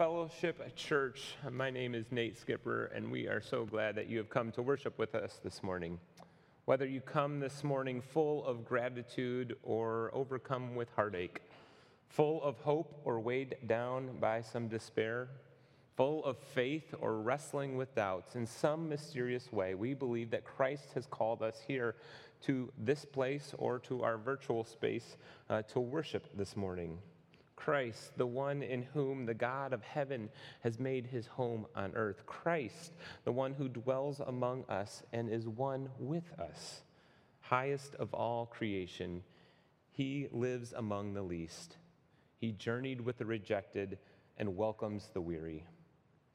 Fellowship Church. My name is Nate Skipper, and we are so glad that you have come to worship with us this morning. Whether you come this morning full of gratitude or overcome with heartache, full of hope or weighed down by some despair, full of faith or wrestling with doubts, in some mysterious way, we believe that Christ has called us here to this place or to our virtual space uh, to worship this morning. Christ, the one in whom the God of heaven has made his home on earth. Christ, the one who dwells among us and is one with us. Highest of all creation, he lives among the least. He journeyed with the rejected and welcomes the weary.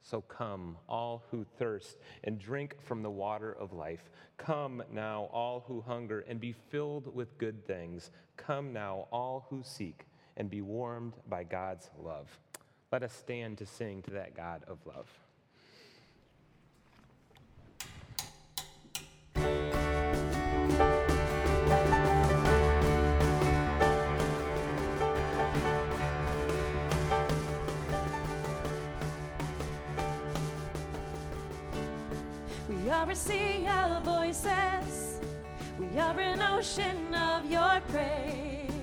So come, all who thirst, and drink from the water of life. Come now, all who hunger, and be filled with good things. Come now, all who seek and be warmed by God's love. Let us stand to sing to that God of love. We are a sea of voices. We are an ocean of your praise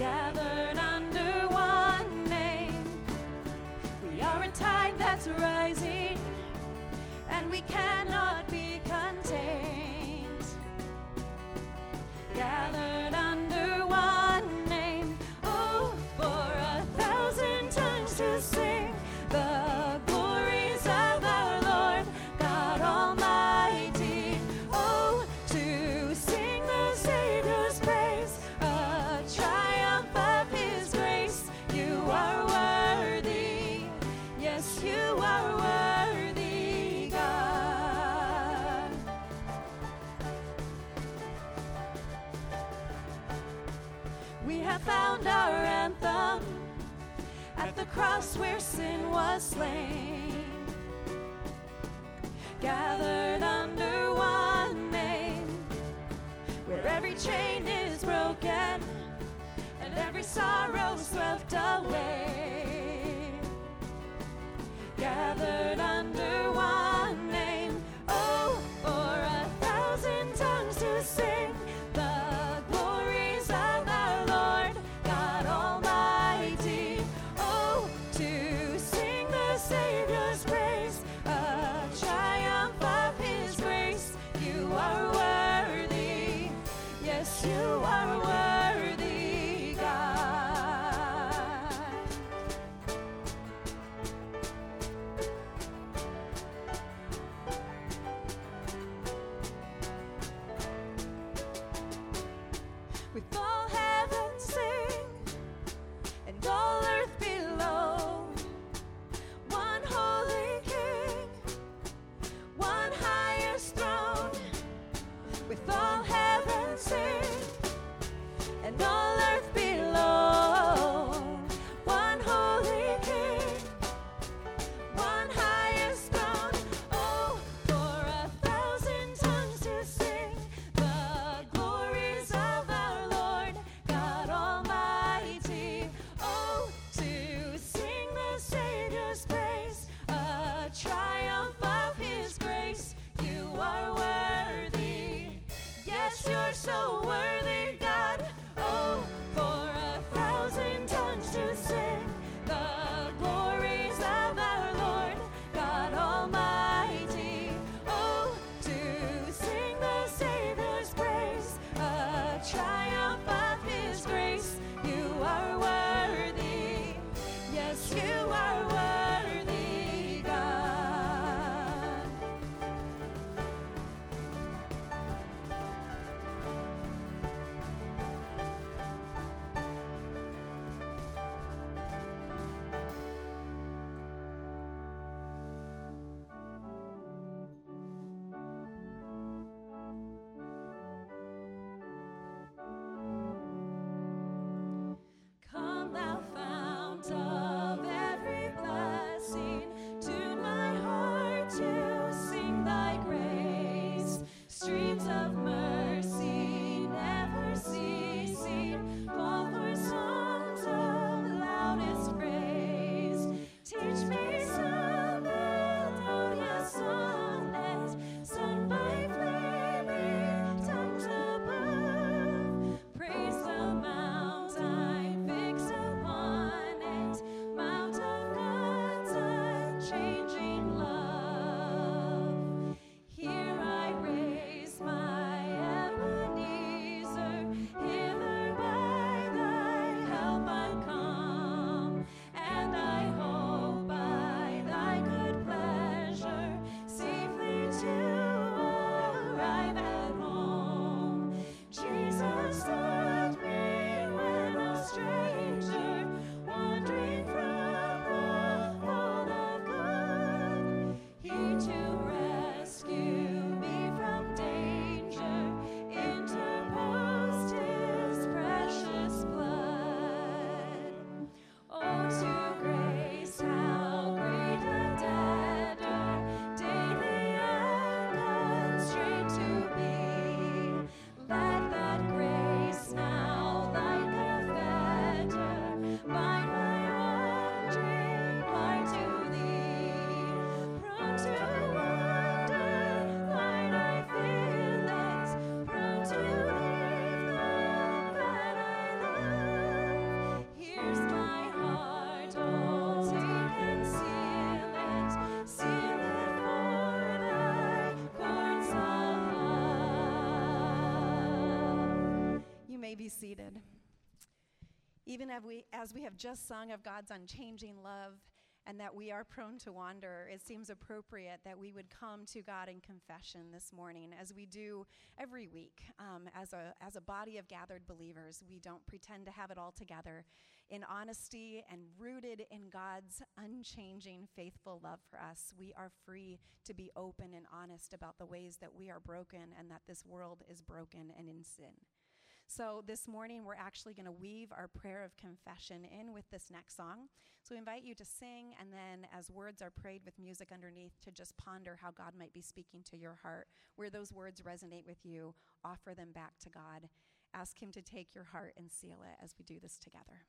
gathered under one name. We are a tide that's rising, and we cannot cross where sin was slain. Gathered under one name, where every chain is broken and every sorrow swept away. Gathered under seated. Even as we, as we have just sung of God's unchanging love and that we are prone to wander, it seems appropriate that we would come to God in confession this morning, as we do every week. Um, as, a, as a body of gathered believers, we don't pretend to have it all together. In honesty and rooted in God's unchanging, faithful love for us, we are free to be open and honest about the ways that we are broken and that this world is broken and in sin. So this morning, we're actually going to weave our prayer of confession in with this next song. So we invite you to sing, and then as words are prayed with music underneath, to just ponder how God might be speaking to your heart. Where those words resonate with you, offer them back to God. Ask Him to take your heart and seal it as we do this together.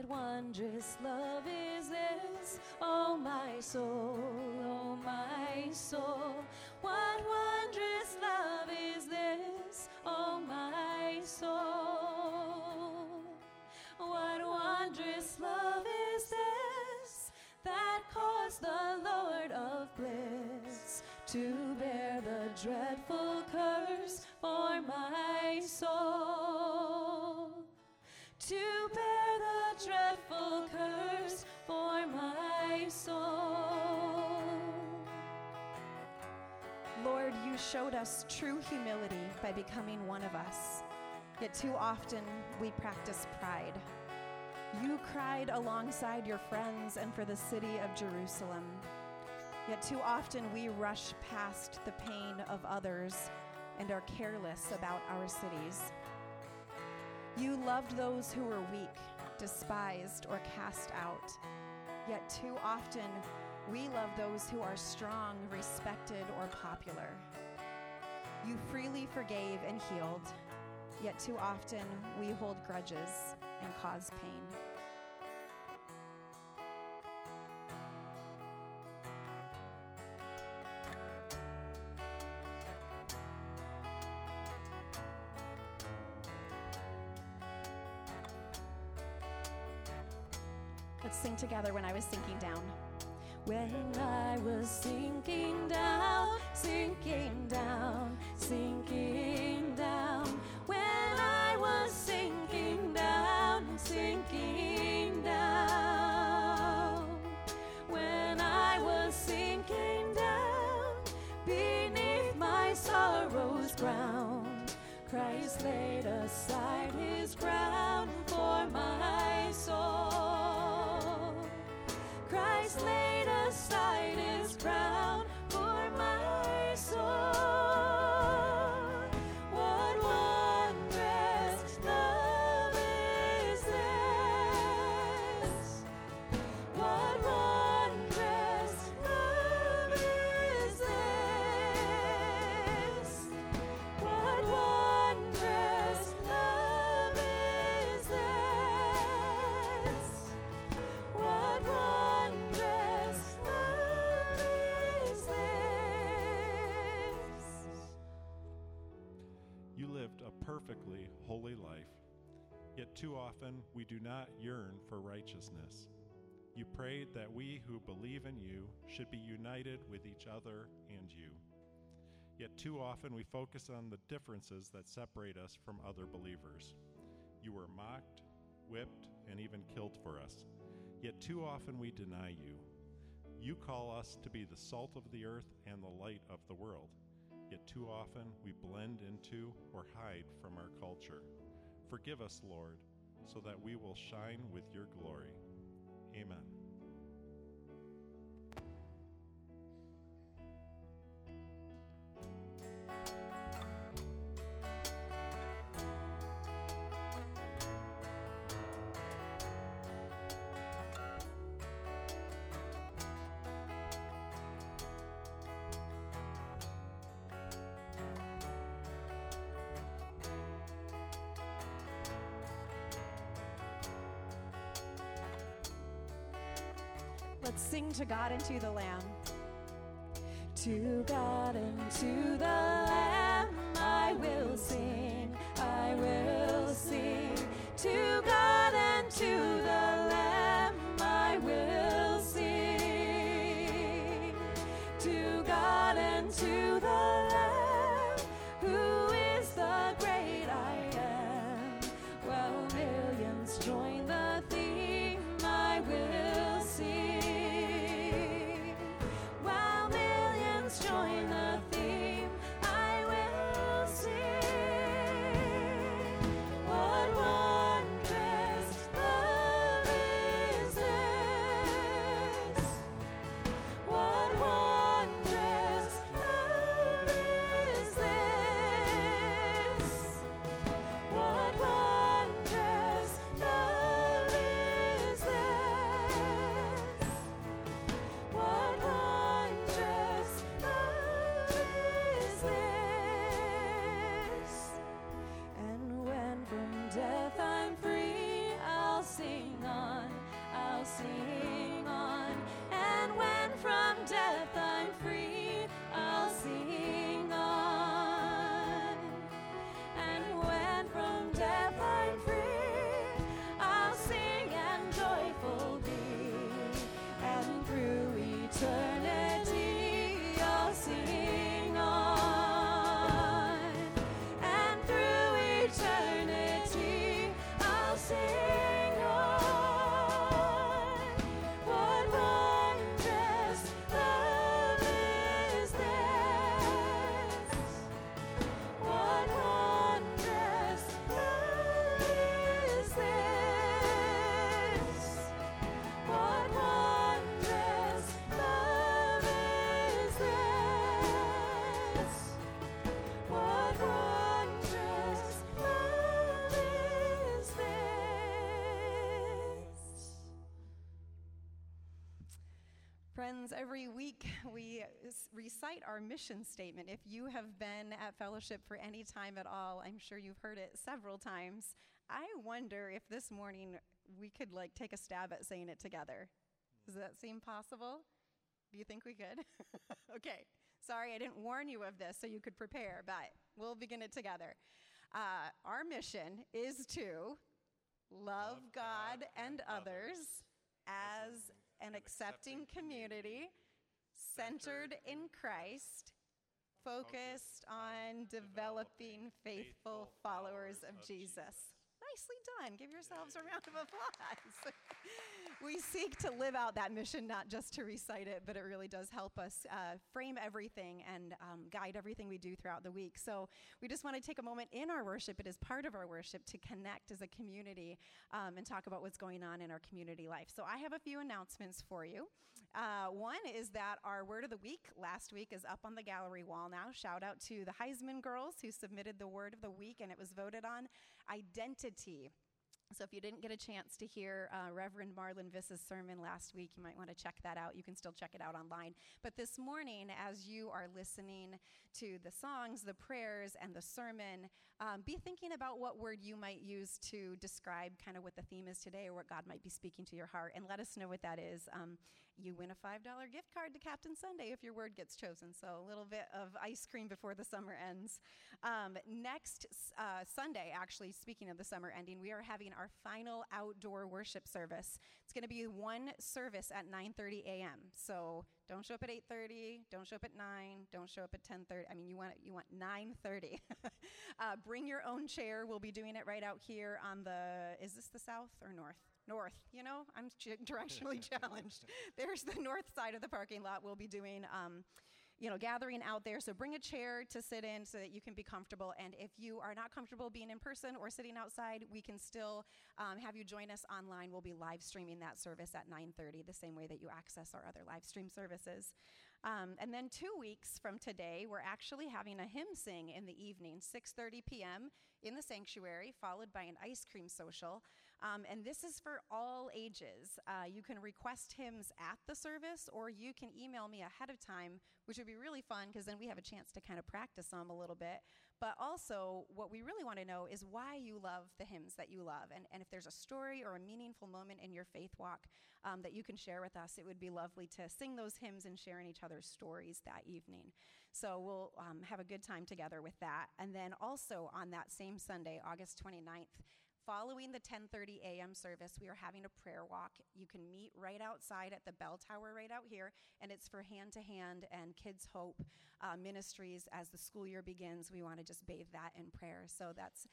What wondrous love is this, oh my soul, oh my soul. What wondrous love is this, oh my soul. What wondrous love is this that caused the Lord of bliss to bear the dreadful curse for my soul? To showed us true humility by becoming one of us. Yet too often we practice pride. You cried alongside your friends and for the city of Jerusalem. Yet too often we rush past the pain of others and are careless about our cities. You loved those who were weak, despised, or cast out. Yet too often we love those who are strong, respected, or popular. You freely forgave and healed, yet too often we hold grudges and cause pain. Let's sing together when I was sinking down. When I was sinking down, sinking down, sinking down. When I was sinking down, sinking down. When I was sinking down beneath my sorrow's ground, Christ laid aside his crown righteousness. You prayed that we who believe in you should be united with each other and you. Yet too often we focus on the differences that separate us from other believers. You were mocked, whipped, and even killed for us. Yet too often we deny you. You call us to be the salt of the earth and the light of the world. Yet too often we blend into or hide from our culture. Forgive us, Lord, so that we will shine with your glory. Amen. Let's sing to God and to the Lamb. To God and to the Lamb I will sing, I will join Every week we recite our mission statement. If you have been at fellowship for any time at all, I'm sure you've heard it several times. I wonder if this morning we could like take a stab at saying it together. Does that seem possible? Do you think we could? okay. Sorry, I didn't warn you of this so you could prepare, but we'll begin it together. Uh, our mission is to love God and others as an accepting community centered in Christ, focused on developing faithful followers of Jesus. Nicely done. Give yourselves a round of applause. we seek to live out that mission, not just to recite it, but it really does help us uh, frame everything and um, guide everything we do throughout the week. So we just want to take a moment in our worship, it is part of our worship, to connect as a community um, and talk about what's going on in our community life. So I have a few announcements for you. Uh, one is that our word of the week last week is up on the gallery wall now. Shout out to the Heisman girls who submitted the word of the week and it was voted on identity. So if you didn't get a chance to hear uh, Reverend Marlon Viss's sermon last week, you might want to check that out. You can still check it out online. But this morning, as you are listening to the songs, the prayers, and the sermon, um, be thinking about what word you might use to describe kind of what the theme is today or what God might be speaking to your heart, and let us know what that is. Um, you win a $5 gift card to Captain Sundae if your word gets chosen. So a little bit of ice cream before the summer ends. Um, next uh, Sunday, actually, speaking of the summer ending, we are having our final outdoor worship service. It's going to be one service at 9:30 a.m. So don't show up at 8:30. Don't show up at 9. Don't show up at 10:30. I mean, you want you want 9:30. uh, bring your own chair. We'll be doing it right out here on the. Is this the south or north? North. You know, I'm directionally challenged. There's the north side of the parking lot. We'll be doing. Um, you know, gathering out there. So bring a chair to sit in so that you can be comfortable. And if you are not comfortable being in person or sitting outside, we can still um, have you join us online. We'll be live streaming that service at 9:30, the same way that you access our other live stream services. Um, and then two weeks from today, we're actually having a hymn sing in the evening, 6:30 p.m. in the sanctuary, followed by an ice cream social. Um, and this is for all ages. Uh, you can request hymns at the service, or you can email me ahead of time, which would be really fun because then we have a chance to kind of practice them a little bit. But also, what we really want to know is why you love the hymns that you love. And, and if there's a story or a meaningful moment in your faith walk um, that you can share with us, it would be lovely to sing those hymns and share in each other's stories that evening. So we'll um, have a good time together with that. And then also on that same Sunday, August 29th, following the 10:30 a.m. service, we are having a prayer walk. You can meet right outside at the bell tower right out here, and it's for hand to hand and Kids Hope uh, Ministries as the school year begins. We want to just bathe that in prayer. So that's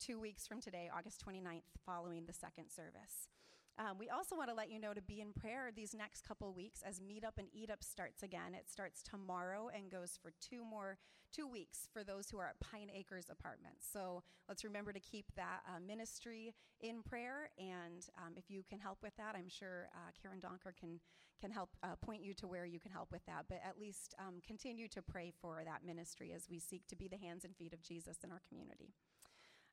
two weeks from today, August 29th, following the second service. Um, we also want to let you know to be in prayer these next couple weeks as Meet Up and Eat Up starts again. It starts tomorrow and goes for two more two weeks for those who are at Pine Acres Apartments. So let's remember to keep that uh, ministry in prayer. And um, if you can help with that, I'm sure uh, Karen Donker can can help uh, point you to where you can help with that. But at least um, continue to pray for that ministry as we seek to be the hands and feet of Jesus in our community.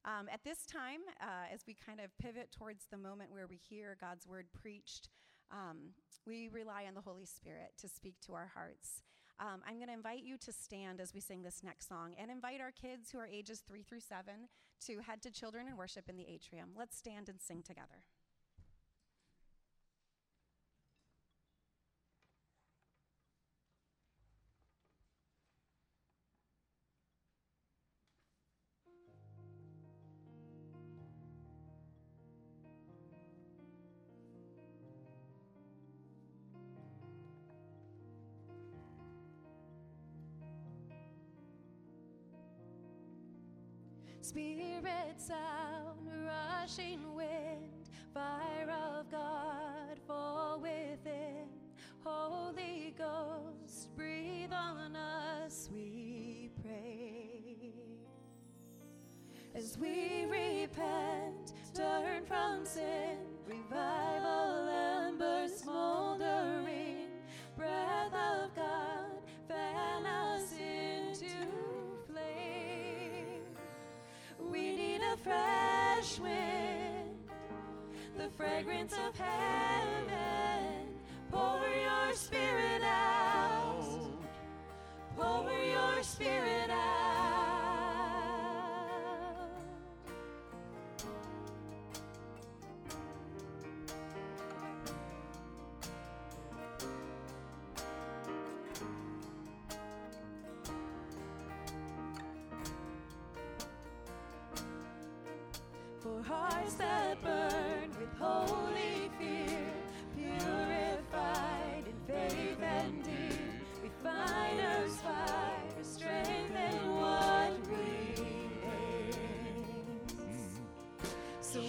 Um, at this time, uh, as we kind of pivot towards the moment where we hear God's word preached, um, we rely on the Holy Spirit to speak to our hearts. Um, I'm going to invite you to stand as we sing this next song and invite our kids who are ages three through seven to head to Children and Worship in the atrium. Let's stand and sing together. Spirit sound, rushing wind, fire of God fall within. Holy Ghost, breathe on us, we pray. As we repent, turn from sin, revival embers smoldering, a fresh wind, the fragrance of heaven. Pour your spirit out. Pour your spirit out.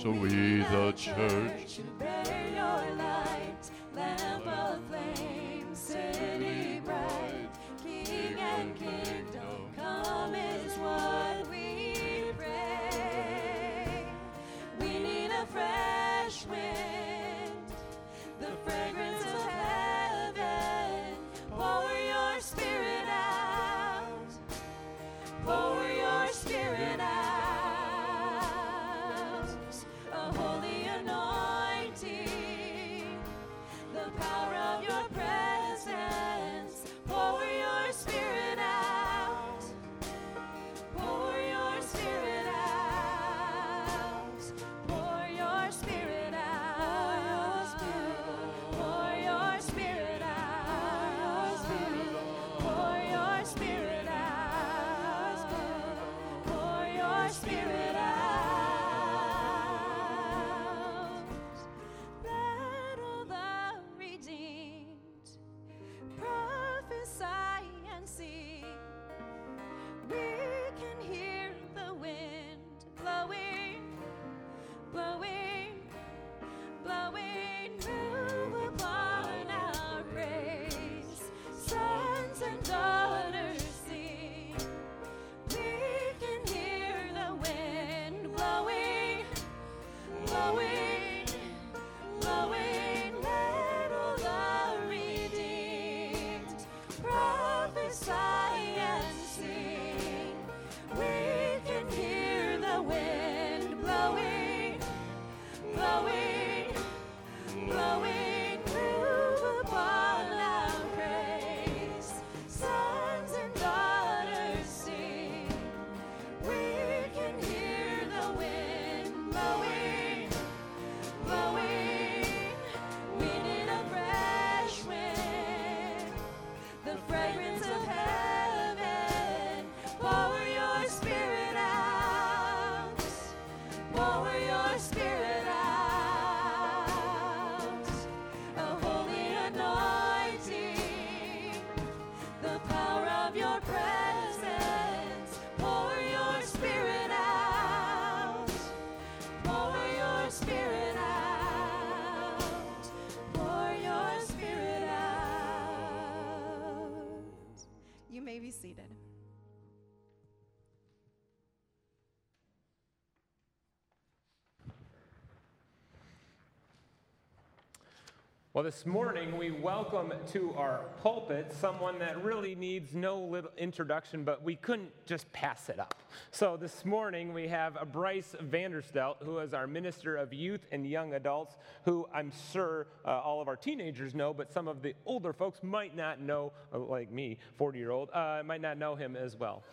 So we, the church, Well, this morning we welcome to our pulpit someone that really needs no little introduction, but we couldn't just pass it up. So this morning we have Bryce Vanderstelt, who is our Minister of Youth and Young Adults, who I'm sure uh, all of our teenagers know, but some of the older folks might not know, uh, like me, 40 year old, uh, might not know him as well.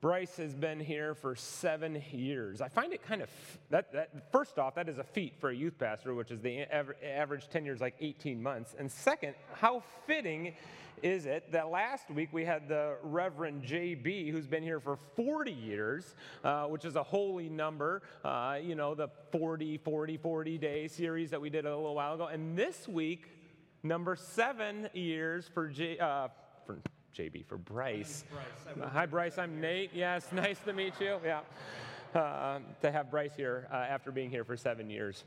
Bryce has been here for seven years. I find it kind of that, that first off, that is a feat for a youth pastor, which is the average tenure is like 18 months. And second, how fitting is it that last week we had the Reverend J.B., who's been here for 40 years, uh, which is a holy number, uh, you know, the 40, 40, 40 day series that we did a little while ago. And this week, number seven years for J. Uh, for JB, for Bryce. Uh, hi, Bryce. I'm Nate. Yes, nice to meet you. Yeah. Uh, to have Bryce here uh, after being here for seven years.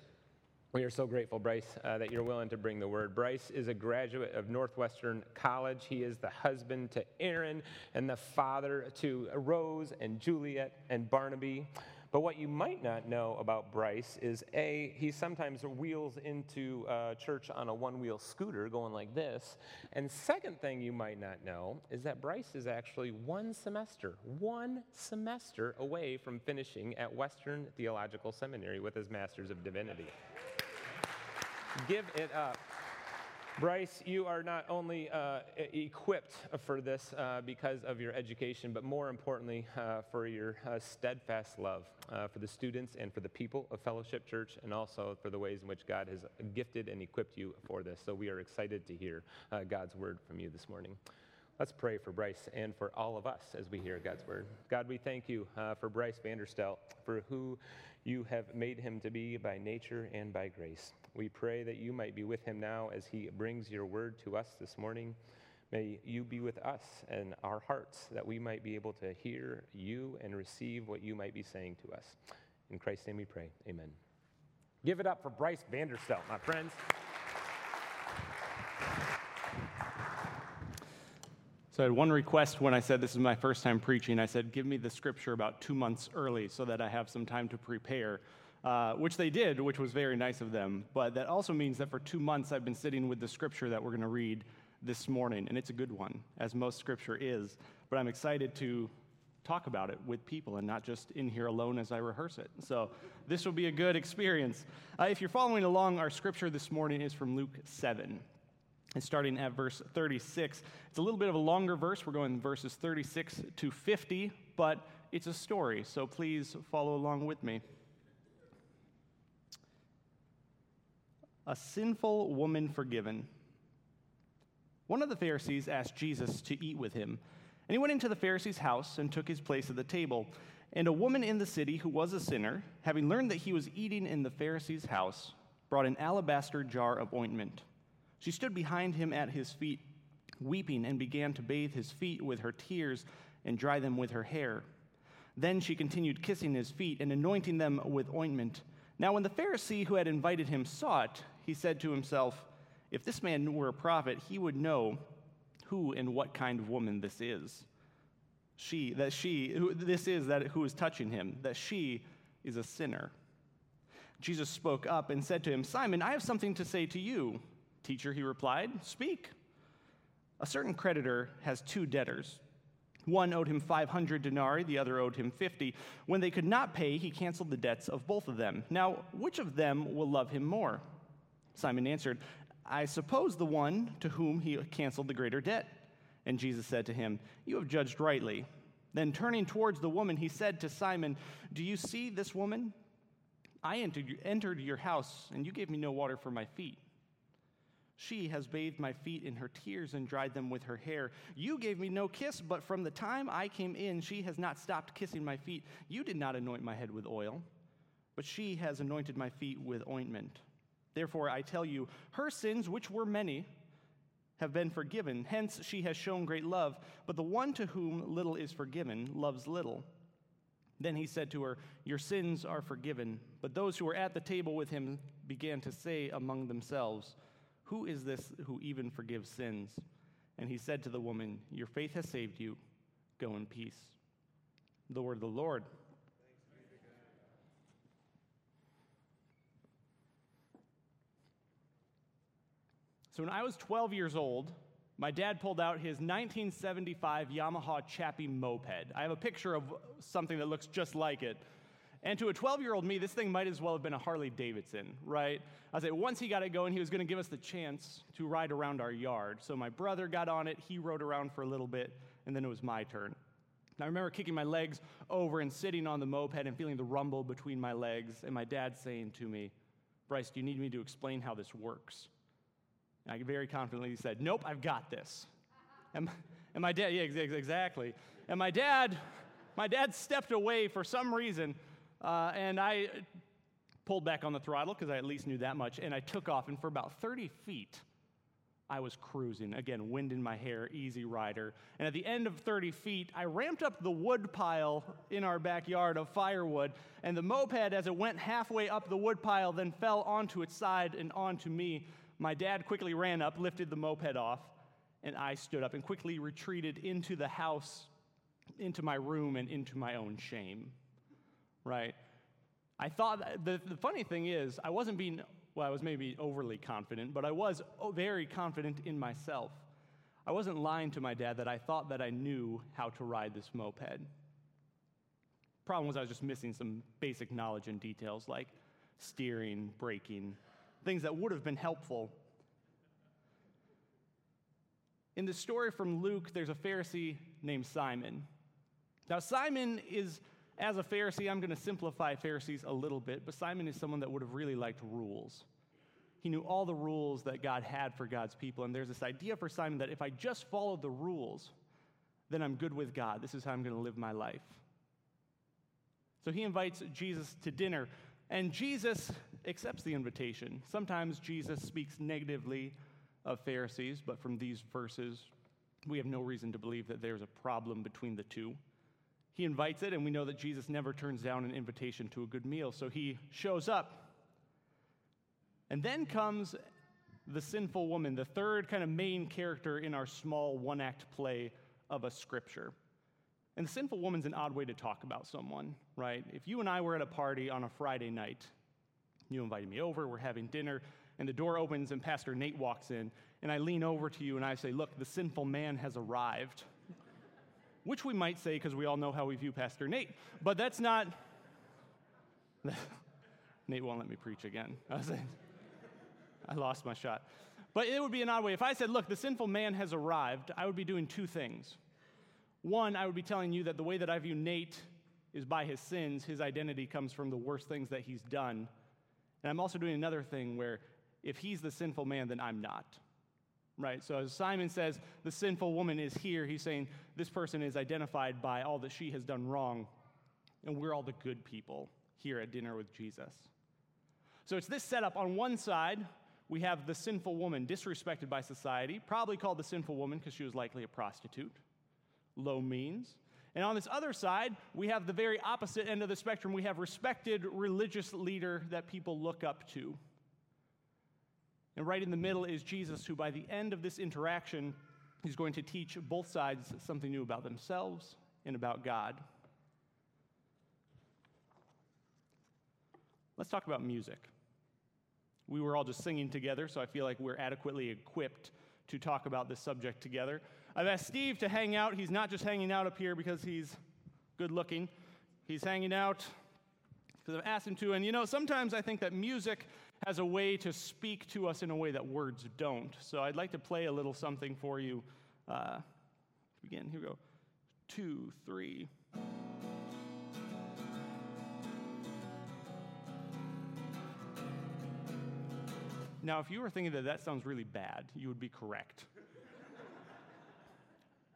We are so grateful, Bryce, uh, that you're willing to bring the word. Bryce is a graduate of Northwestern College. He is the husband to Erin and the father to Rose and Juliet and Barnaby. But what you might not know about Bryce is A, he sometimes wheels into uh, church on a one wheel scooter going like this. And second thing you might not know is that Bryce is actually one semester, one semester away from finishing at Western Theological Seminary with his Master's of Divinity. Give it up. Bryce, you are not only uh, equipped for this uh, because of your education, but more importantly, uh, for your uh, steadfast love uh, for the students and for the people of Fellowship Church, and also for the ways in which God has gifted and equipped you for this. So we are excited to hear uh, God's word from you this morning. Let's pray for Bryce and for all of us as we hear God's word. God, we thank you for Bryce Vanderstelt, for who you have made him to be by nature and by grace. We pray that you might be with him now as he brings your word to us this morning. May you be with us and our hearts that we might be able to hear you and receive what you might be saying to us. In Christ's name we pray. Amen. Give it up for Bryce Vanderstelt, my friends. So I had one request when I said this is my first time preaching. I said, give me the scripture about two months early so that I have some time to prepare, uh, which they did, which was very nice of them. But that also means that for two months I've been sitting with the scripture that we're going to read this morning. And it's a good one, as most scripture is. But I'm excited to talk about it with people and not just in here alone as I rehearse it. So this will be a good experience. Uh, if you're following along, our scripture this morning is from Luke 7. And starting at verse 36. It's a little bit of a longer verse. We're going verses 36 to 50, but it's a story, so please follow along with me. A sinful woman forgiven. One of the Pharisees asked Jesus to eat with him, and he went into the Pharisee's house and took his place at the table. And a woman in the city who was a sinner, having learned that he was eating in the Pharisee's house, brought an alabaster jar of ointment. She stood behind him at his feet, weeping, and began to bathe his feet with her tears and dry them with her hair. Then she continued kissing his feet and anointing them with ointment. Now, when the Pharisee who had invited him saw it, he said to himself, If this man were a prophet, he would know who and what kind of woman this is. She, that she, who this is that who is touching him, that she is a sinner. Jesus spoke up and said to him, Simon, I have something to say to you. Teacher, he replied, Speak. A certain creditor has two debtors. One owed him 500 denarii, the other owed him 50. When they could not pay, he canceled the debts of both of them. Now, which of them will love him more? Simon answered, I suppose the one to whom he canceled the greater debt. And Jesus said to him, You have judged rightly. Then turning towards the woman, he said to Simon, Do you see this woman? I entered, your house, and you gave me no water for my feet. She has bathed my feet in her tears and dried them with her hair. You gave me no kiss, but from the time I came in, she has not stopped kissing my feet. You did not anoint my head with oil, but she has anointed my feet with ointment. Therefore, I tell you, her sins, which were many, have been forgiven. Hence, she has shown great love. But the one to whom little is forgiven loves little. Then he said to her, Your sins are forgiven. But those who were at the table with him began to say among themselves, Who is this who even forgives sins? And he said to the woman, Your faith has saved you. Go in peace. The word of the Lord. When I was 12 years old, my dad pulled out his 1975 Yamaha Chappy moped. I have a picture of something that looks just like it. And to a 12 year old me, this thing might as well have been a Harley Davidson, right? I say, once he got it going, he was going to give us the chance to ride around our yard. So my brother got on it, he rode around for a little bit, and then it was my turn. And I remember kicking my legs over and sitting on the moped and feeling the rumble between my legs, and my dad saying to me, Bryce, do you need me to explain how this works? I very confidently said, Nope, I've got this. And, and my dad, yeah, exactly. And my dad, my dad stepped away for some reason, uh, and I pulled back on the throttle because I at least knew that much, and I took off. And for about 30 feet, I was cruising. Again, wind in my hair, easy rider. And at the end of 30 feet, I ramped up the wood pile in our backyard of firewood, and the moped, as it went halfway up the wood pile, then fell onto its side and onto me. My dad quickly ran up, lifted the moped off, and I stood up and quickly retreated into the house, into my room, and into my own shame. Right? I thought, the, the funny thing is, I wasn't being, well, I was maybe overly confident, but I was oh, very confident in myself. I wasn't lying to my dad that I thought that I knew how to ride this moped. Problem was, I was just missing some basic knowledge and details like steering, braking, things that would have been helpful. In the story from Luke, there's a Pharisee named Simon. Now, Simon is as a Pharisee, I'm going to simplify Pharisees a little bit, but Simon is someone that would have really liked rules. He knew all the rules that God had for God's people, and there's this idea for Simon that if I just follow the rules, then I'm good with God. This is how I'm going to live my life. So he invites Jesus to dinner, and Jesus accepts the invitation. Sometimes Jesus speaks negatively of Pharisees, but from these verses, we have no reason to believe that there's a problem between the two. He invites it, and we know that Jesus never turns down an invitation to a good meal. So he shows up. And then comes the sinful woman, the third kind of main character in our small one act play of a scripture. And the sinful woman's an odd way to talk about someone, right? If you and I were at a party on a Friday night, you invited me over, we're having dinner, and the door opens and Pastor Nate walks in, and I lean over to you and I say, Look, the sinful man has arrived which we might say because we all know how we view Pastor Nate. But that's not. Nate won't let me preach again. I, I lost my shot. But it would be an odd way. If I said, look, the sinful man has arrived, I would be doing two things. One, I would be telling you that the way that I view Nate is by his sins. His identity comes from the worst things that he's done. And I'm also doing another thing where if he's the sinful man, then I'm not right? So as Simon says, the sinful woman is here, he's saying this person is identified by all that she has done wrong, and we're all the good people here at dinner with Jesus. So it's this setup. On one side, we have the sinful woman, disrespected by society, probably called the sinful woman because she was likely a prostitute, low means. And on this other side, we have the very opposite end of the spectrum. We have respected religious leader that people look up to. And right in the middle is Jesus, who by the end of this interaction is going to teach both sides something new about themselves and about God. Let's talk about music. We were all just singing together, so I feel like we're adequately equipped to talk about this subject together. I've asked Steve to hang out. He's not just hanging out up here because he's good looking, he's hanging out because I've asked him to. And you know, sometimes I think that music has a way to speak to us in a way that words don't. So I'd like to play a little something for you. Uh, begin. Here we go. Two, three. Now, if you were thinking that that sounds really bad, you would be correct.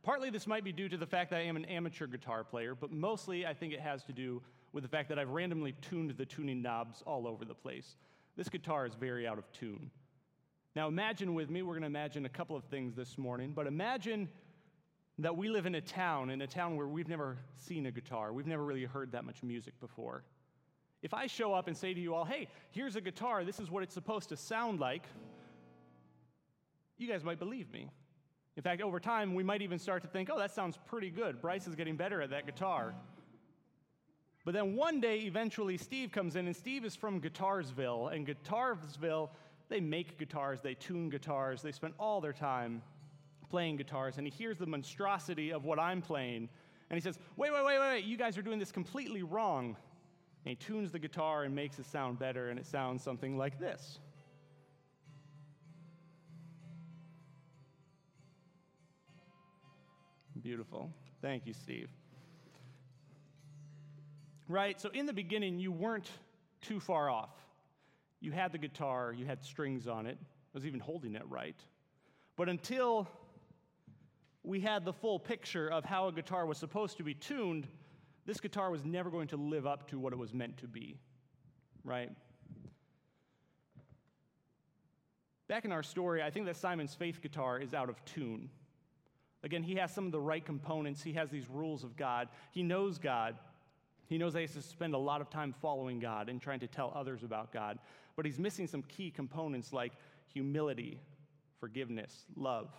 Partly this might be due to the fact that I am an amateur guitar player, but mostly I think it has to do with the fact that I've randomly tuned the tuning knobs all over the place. This guitar is very out of tune. Now, imagine with me, we're going to imagine a couple of things this morning, but imagine that we live in a town, in a town where we've never seen a guitar. We've never really heard that much music before. If I show up and say to you all, hey, here's a guitar, this is what it's supposed to sound like, you guys might believe me. In fact, over time, we might even start to think, oh, that sounds pretty good. Bryce is getting better at that guitar. But then one day, eventually, Steve comes in, and Steve is from Guitarsville. And Guitarsville, they make guitars, they tune guitars, they spend all their time playing guitars. And he hears the monstrosity of what I'm playing. And he says, wait, wait, wait, wait, wait, you guys are doing this completely wrong. And he tunes the guitar and makes it sound better, and it sounds something like this. Beautiful. Thank you, Steve. Right? So, in the beginning, you weren't too far off. You had the guitar, you had strings on it, I was even holding it right. But until we had the full picture of how a guitar was supposed to be tuned, this guitar was never going to live up to what it was meant to be. Right? Back in our story, I think that Simon's faith guitar is out of tune. Again, he has some of the right components. He has these rules of God. He knows God. He knows that he has to spend a lot of time following God and trying to tell others about God. But he's missing some key components like humility, forgiveness, love.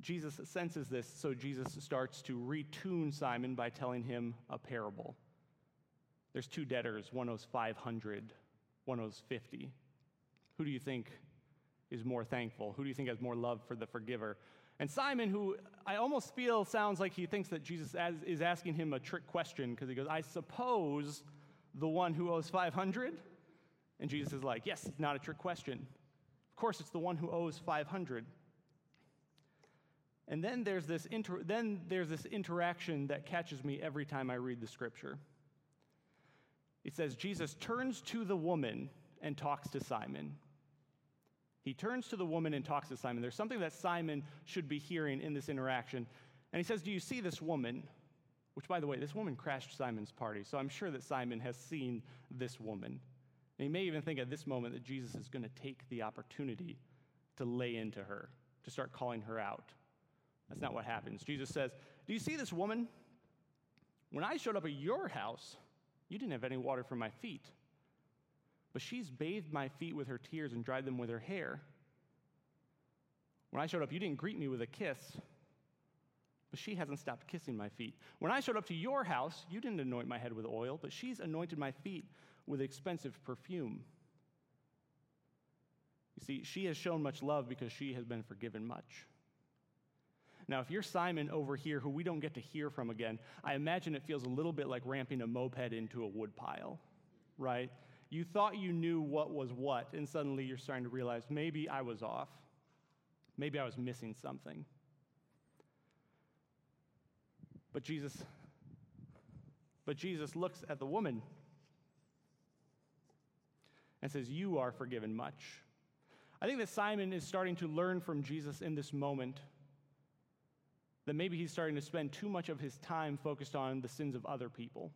Jesus senses this, so Jesus starts to retune Simon by telling him a parable. There's two debtors, one owes 500, one owes 50. Who do you think is more thankful? Who do you think has more love for the forgiver? And Simon, who I almost feel sounds like he thinks that Jesus is asking him a trick question because he goes, I suppose the one who owes 500? And Jesus is like, Yes, it's not a trick question. Of course, it's the one who owes 500. And then there's this, inter- then there's this interaction that catches me every time I read the scripture. It says, Jesus turns to the woman and talks to Simon. He turns to the woman and talks to Simon. There's something that Simon should be hearing in this interaction. And he says, Do you see this woman? Which, by the way, this woman crashed Simon's party, so I'm sure that Simon has seen this woman. And he may even think at this moment that Jesus is going to take the opportunity to lay into her, to start calling her out. That's not what happens. Jesus says, Do you see this woman? When I showed up at your house, you didn't have any water for my feet. But she's bathed my feet with her tears and dried them with her hair. When I showed up, you didn't greet me with a kiss, but she hasn't stopped kissing my feet. When I showed up to your house, you didn't anoint my head with oil, but she's anointed my feet with expensive perfume. You see, she has shown much love because she has been forgiven much. Now, if you're Simon over here, who we don't get to hear from again, I imagine it feels a little bit like ramping a moped into a woodpile, right? You thought you knew what was what, and suddenly you're starting to realize maybe I was off. Maybe I was missing something. But Jesus but Jesus looks at the woman and says, "You are forgiven much." I think that Simon is starting to learn from Jesus in this moment that maybe he's starting to spend too much of his time focused on the sins of other people.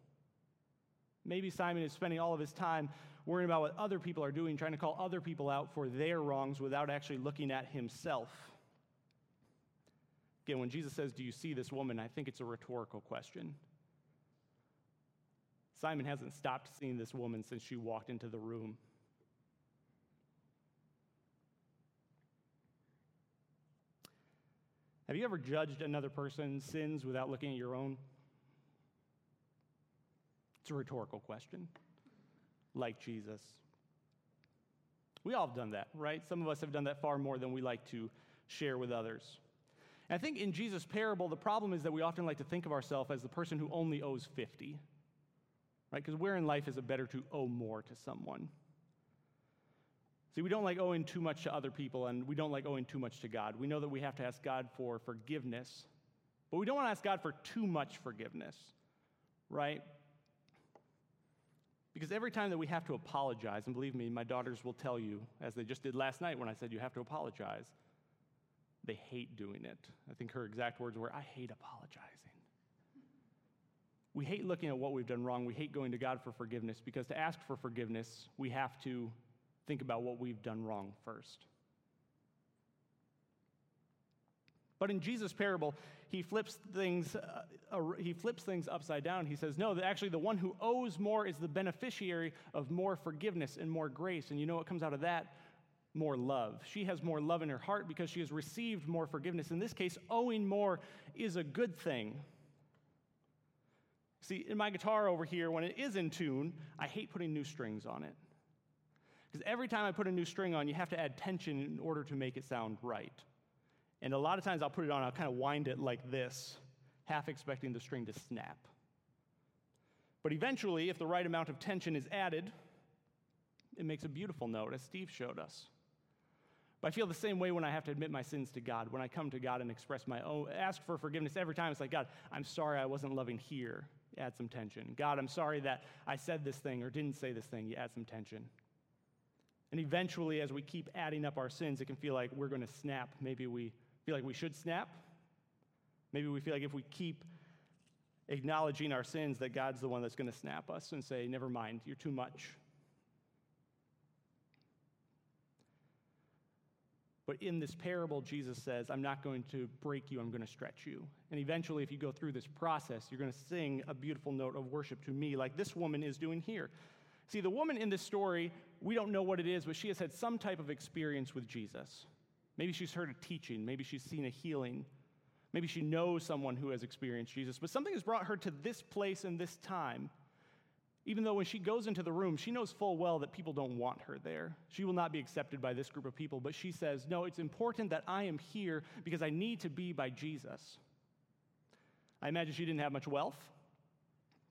Maybe Simon is spending all of his time worrying about what other people are doing, trying to call other people out for their wrongs without actually looking at himself. Again, when Jesus says, Do you see this woman? I think it's a rhetorical question. Simon hasn't stopped seeing this woman since she walked into the room. Have you ever judged another person's sins without looking at your own? It's a rhetorical question, like Jesus. We all have done that, right? Some of us have done that far more than we like to share with others. And I think in Jesus' parable, the problem is that we often like to think of ourselves as the person who only owes 50, right? Because where in life is it better to owe more to someone? See, we don't like owing too much to other people, and we don't like owing too much to God. We know that we have to ask God for forgiveness, but we don't want to ask God for too much forgiveness, right? Because every time that we have to apologize, and believe me, my daughters will tell you, as they just did last night when I said you have to apologize, they hate doing it. I think her exact words were, I hate apologizing. we hate looking at what we've done wrong. We hate going to God for forgiveness because to ask for forgiveness, we have to think about what we've done wrong first. But in Jesus' parable, he flips things, uh, uh, he flips things upside down. He says, no, actually, the one who owes more is the beneficiary of more forgiveness and more grace. And you know what comes out of that? More love. She has more love in her heart because she has received more forgiveness. In this case, owing more is a good thing. See, in my guitar over here, when it is in tune, I hate putting new strings on it. Because every time I put a new string on, you have to add tension in order to make it sound right. And a lot of times I'll put it on, I'll kind of wind it like this, half expecting the string to snap. But eventually, if the right amount of tension is added, it makes a beautiful note, as Steve showed us. But I feel the same way when I have to admit my sins to God. When I come to God and express my own, ask for forgiveness every time, it's like, God, I'm sorry I wasn't loving here. Add some tension. God, I'm sorry that I said this thing or didn't say this thing. You add some tension. And eventually, as we keep adding up our sins, it can feel like we're going to snap. Maybe we feel like we should snap. Maybe we feel like if we keep acknowledging our sins, that God's the one that's going to snap us and say, Never mind, you're too much. But in this parable, Jesus says, I'm not going to break you, I'm going to stretch you. And eventually, if you go through this process, you're going to sing a beautiful note of worship to me, like this woman is doing here. See, the woman in this story, we don't know what it is, but she has had some type of experience with Jesus. Maybe she's heard a teaching. Maybe she's seen a healing. Maybe she knows someone who has experienced Jesus. But something has brought her to this place and this time. Even though when she goes into the room, she knows full well that people don't want her there. She will not be accepted by this group of people. But she says, No, it's important that I am here because I need to be by Jesus. I imagine she didn't have much wealth.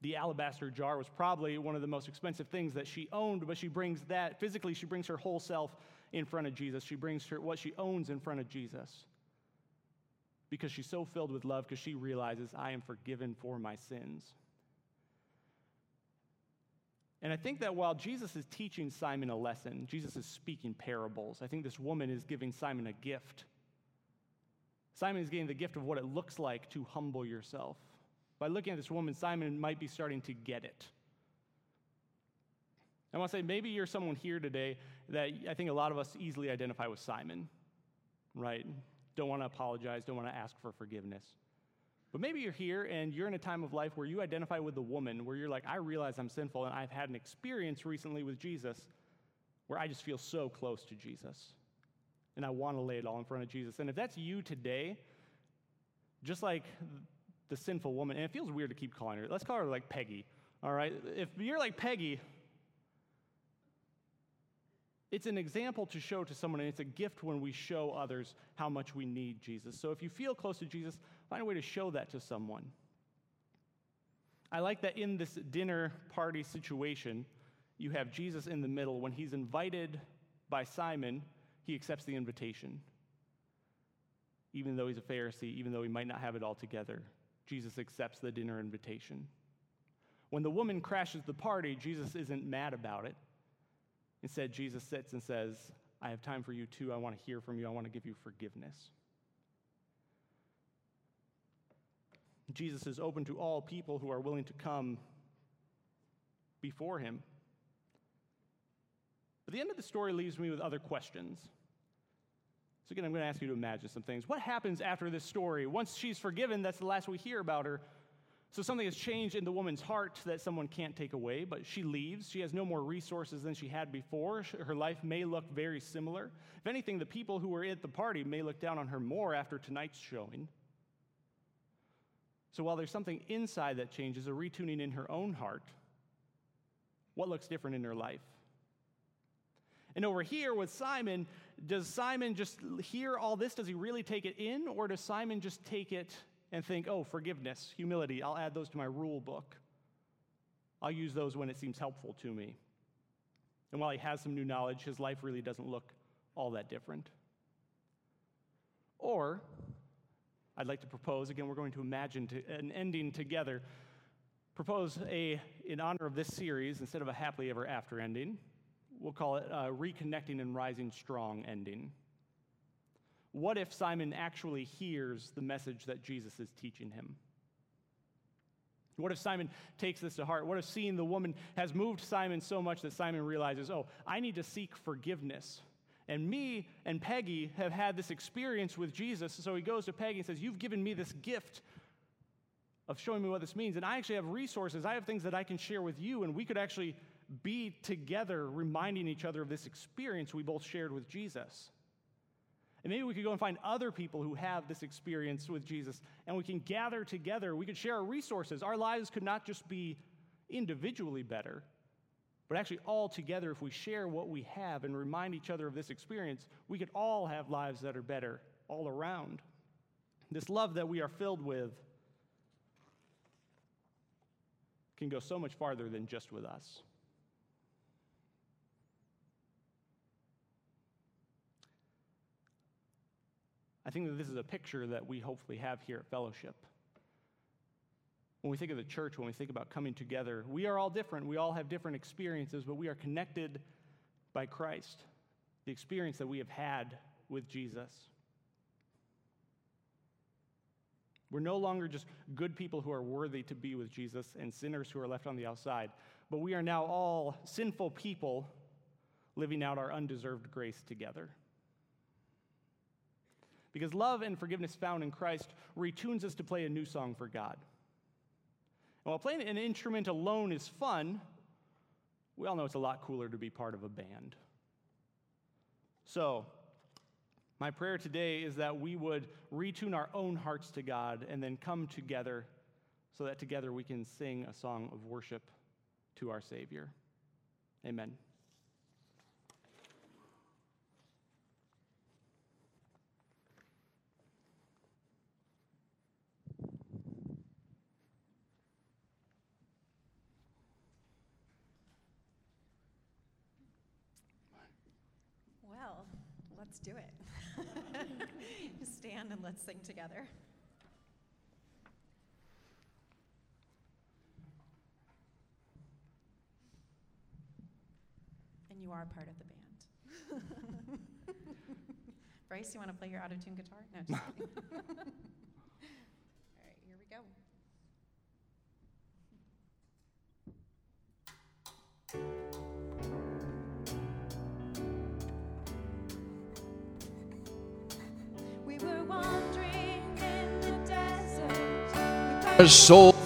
The alabaster jar was probably one of the most expensive things that she owned, but she brings that physically, she brings her whole self in front of Jesus. She brings her, what she owns in front of Jesus because she's so filled with love because she realizes, I am forgiven for my sins. And I think that while Jesus is teaching Simon a lesson, Jesus is speaking parables. I think this woman is giving Simon a gift. Simon is getting the gift of what it looks like to humble yourself. By looking at this woman, Simon might be starting to get it. I want to say maybe you're someone here today that I think a lot of us easily identify with Simon, right? Don't want to apologize, don't want to ask for forgiveness. But maybe you're here and you're in a time of life where you identify with the woman, where you're like, I realize I'm sinful and I've had an experience recently with Jesus where I just feel so close to Jesus. And I want to lay it all in front of Jesus. And if that's you today, just like the sinful woman, and it feels weird to keep calling her, let's call her like Peggy, all right? If you're like Peggy, it's an example to show to someone, and it's a gift when we show others how much we need Jesus. So if you feel close to Jesus, find a way to show that to someone. I like that in this dinner party situation, you have Jesus in the middle. When he's invited by Simon, he accepts the invitation. Even though he's a Pharisee, even though he might not have it all together, Jesus accepts the dinner invitation. When the woman crashes the party, Jesus isn't mad about it. Instead, Jesus sits and says, I have time for you too. I want to hear from you. I want to give you forgiveness. Jesus is open to all people who are willing to come before him. But the end of the story leaves me with other questions. So, again, I'm going to ask you to imagine some things. What happens after this story? Once she's forgiven, that's the last we hear about her. So something has changed in the woman's heart that someone can't take away, but she leaves. She has no more resources than she had before. Her life may look very similar. If anything, the people who were at the party may look down on her more after tonight's showing. So while there's something inside that changes, a retuning in her own heart, what looks different in her life? And over here with Simon, does Simon just hear all this? Does he really take it in? Or does Simon just take it and think, oh, forgiveness, humility, I'll add those to my rule book. I'll use those when it seems helpful to me. And while he has some new knowledge, his life really doesn't look all that different. Or, I'd like to propose, again, we're going to imagine to, an ending together. Propose a, in honor of this series, instead of a happily ever after ending, we'll call it a reconnecting and rising strong ending. What if Simon actually hears the message that Jesus is teaching him? What if Simon takes this to heart? What if seeing the woman has moved Simon so much that Simon realizes, oh, I need to seek forgiveness? And me and Peggy have had this experience with Jesus. So he goes to Peggy and says, You've given me this gift of showing me what this means. And I actually have resources, I have things that I can share with you, and we could actually be together reminding each other of this experience we both shared with Jesus. And maybe we could go and find other people who have this experience with Jesus, and we can gather together. We could share our resources. Our lives could not just be individually better, but actually all together. If we share what we have and remind each other of this experience, we could all have lives that are better all around. This love that we are filled with can go so much farther than just with us. I think that this is a picture that we hopefully have here at Fellowship. When we think of the church, when we think about coming together, we are all different. We all have different experiences, but we are connected by Christ, the experience that we have had with Jesus. We're no longer just good people who are worthy to be with Jesus and sinners who are left on the outside, but we are now all sinful people living out our undeserved grace together. Because love and forgiveness found in Christ retunes us to play a new song for God. And while playing an instrument alone is fun, we all know it's a lot cooler to be part of a band. So, my prayer today is that we would retune our own hearts to God and then come together so that together we can sing a song of worship to our Savior. Amen. Well, let's do it. Stand and let's sing together. And you are part of the band. Bryce, you want to play your out of tune guitar? No, just kidding. All right, here we go. Soul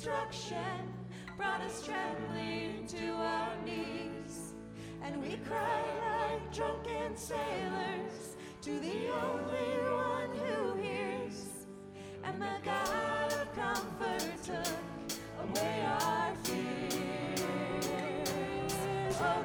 destruction brought us trembling to our knees. And we cried like drunken sailors to the only one who hears. And the God of comfort took away our fears. Oh,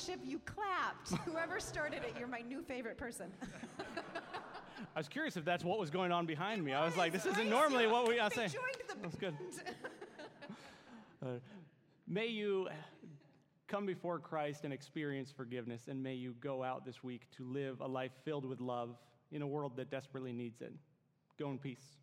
Fellowship, you clapped. Whoever started it, you're my new favorite person. I was curious if that's what was going on behind me. I was like, this isn't normally what we. I say. joined the That's good. Uh, may you come before Christ and experience forgiveness, and may you go out this week to live a life filled with love in a world that desperately needs it. Go in peace.